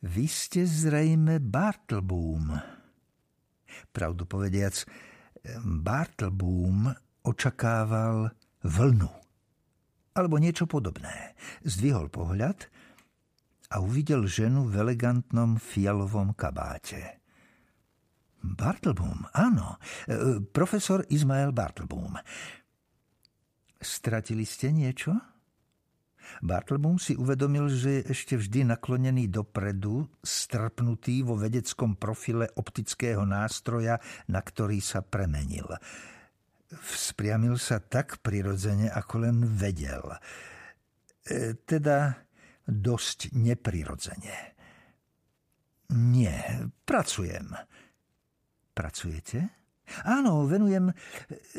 Vy ste zrejme Bartleboom. Pravdu povediac, Bartleboom očakával vlnu alebo niečo podobné. Zdvihol pohľad a uvidel ženu v elegantnom fialovom kabáte. Bartleboom, áno, e, profesor Ismael Bartleboom. Stratili ste niečo? Bartleboom si uvedomil, že je ešte vždy naklonený dopredu, strpnutý vo vedeckom profile optického nástroja, na ktorý sa premenil. Vzpriamil sa tak prirodzene, ako len vedel. E, teda dosť neprirodzene. Nie, pracujem. Pracujete? Áno, venujem,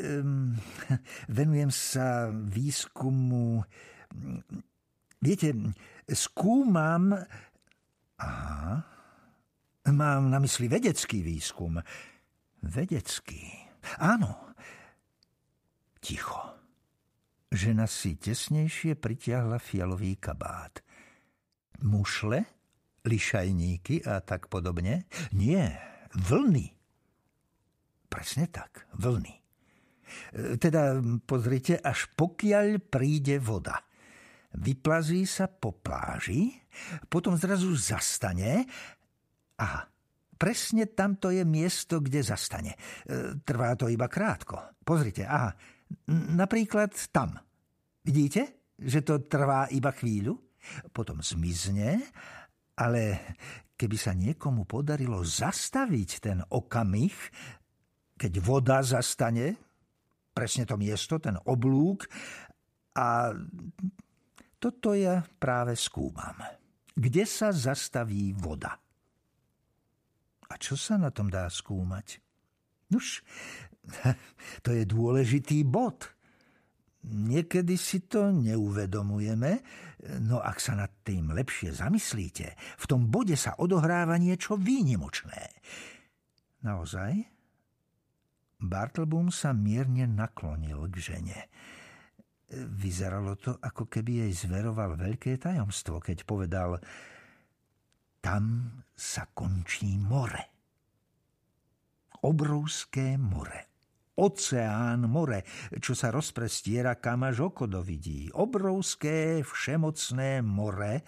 um, venujem sa výskumu Viete, skúmam... Aha, mám na mysli vedecký výskum. Vedecký. Áno. Ticho. Žena si tesnejšie pritiahla fialový kabát. Mušle? Lišajníky a tak podobne? Nie, vlny. Presne tak, vlny. E, teda pozrite, až pokiaľ príde voda vyplazí sa po pláži, potom zrazu zastane a presne tamto je miesto, kde zastane. E, trvá to iba krátko. Pozrite, aha, napríklad tam. Vidíte, že to trvá iba chvíľu? Potom zmizne, ale keby sa niekomu podarilo zastaviť ten okamih, keď voda zastane, presne to miesto, ten oblúk, a toto ja práve skúmam. Kde sa zastaví voda? A čo sa na tom dá skúmať? Nuž, to je dôležitý bod. Niekedy si to neuvedomujeme, no ak sa nad tým lepšie zamyslíte, v tom bode sa odohráva niečo výnimočné. Naozaj? Bartleboom sa mierne naklonil k žene. Vyzeralo to, ako keby jej zveroval veľké tajomstvo, keď povedal tam sa končí more. Obrovské more. Oceán more, čo sa rozprestiera, kam až oko dovidí. Obrovské, všemocné more.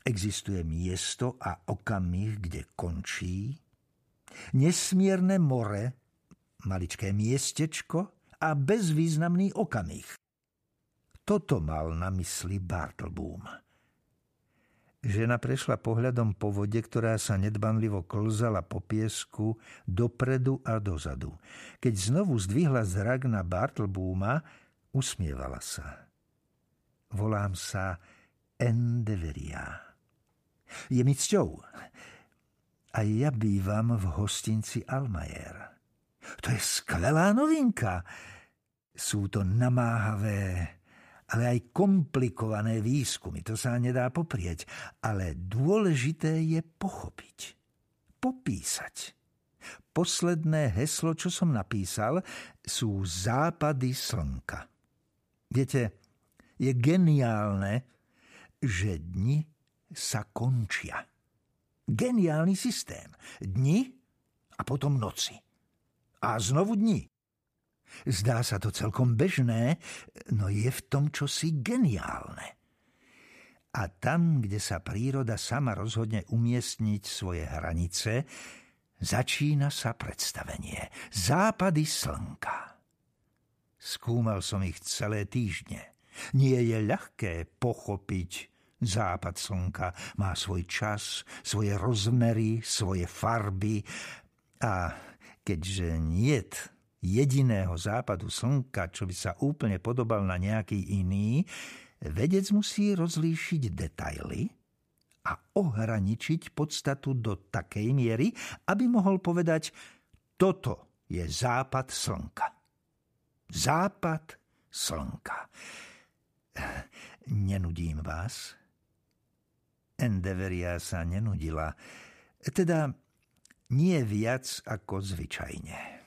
Existuje miesto a okamih, kde končí. Nesmierne more, maličké miestečko, a bezvýznamný okamih. Toto mal na mysli Bartleboom. Žena prešla pohľadom po vode, ktorá sa nedbanlivo klzala po piesku dopredu a dozadu. Keď znovu zdvihla zrak na Bartlebooma, usmievala sa. Volám sa Endeveria. Je mi cťou. A ja bývam v hostinci Almayer. To je skvelá novinka. Sú to namáhavé, ale aj komplikované výskumy, to sa nedá poprieť, ale dôležité je pochopiť, popísať. Posledné heslo, čo som napísal, sú západy slnka. Viete, je geniálne, že dni sa končia. Geniálny systém. Dni a potom noci. A znovu dni. Zdá sa to celkom bežné, no je v tom čosi geniálne. A tam, kde sa príroda sama rozhodne umiestniť svoje hranice, začína sa predstavenie. Západy slnka. Skúmal som ich celé týždne. Nie je ľahké pochopiť západ slnka. Má svoj čas, svoje rozmery, svoje farby a keďže niet jediného západu slnka, čo by sa úplne podobal na nejaký iný, vedec musí rozlíšiť detaily a ohraničiť podstatu do takej miery, aby mohol povedať, toto je západ slnka. Západ slnka. Nenudím vás? Endeveria sa nenudila. Teda nie viac ako zvyčajne.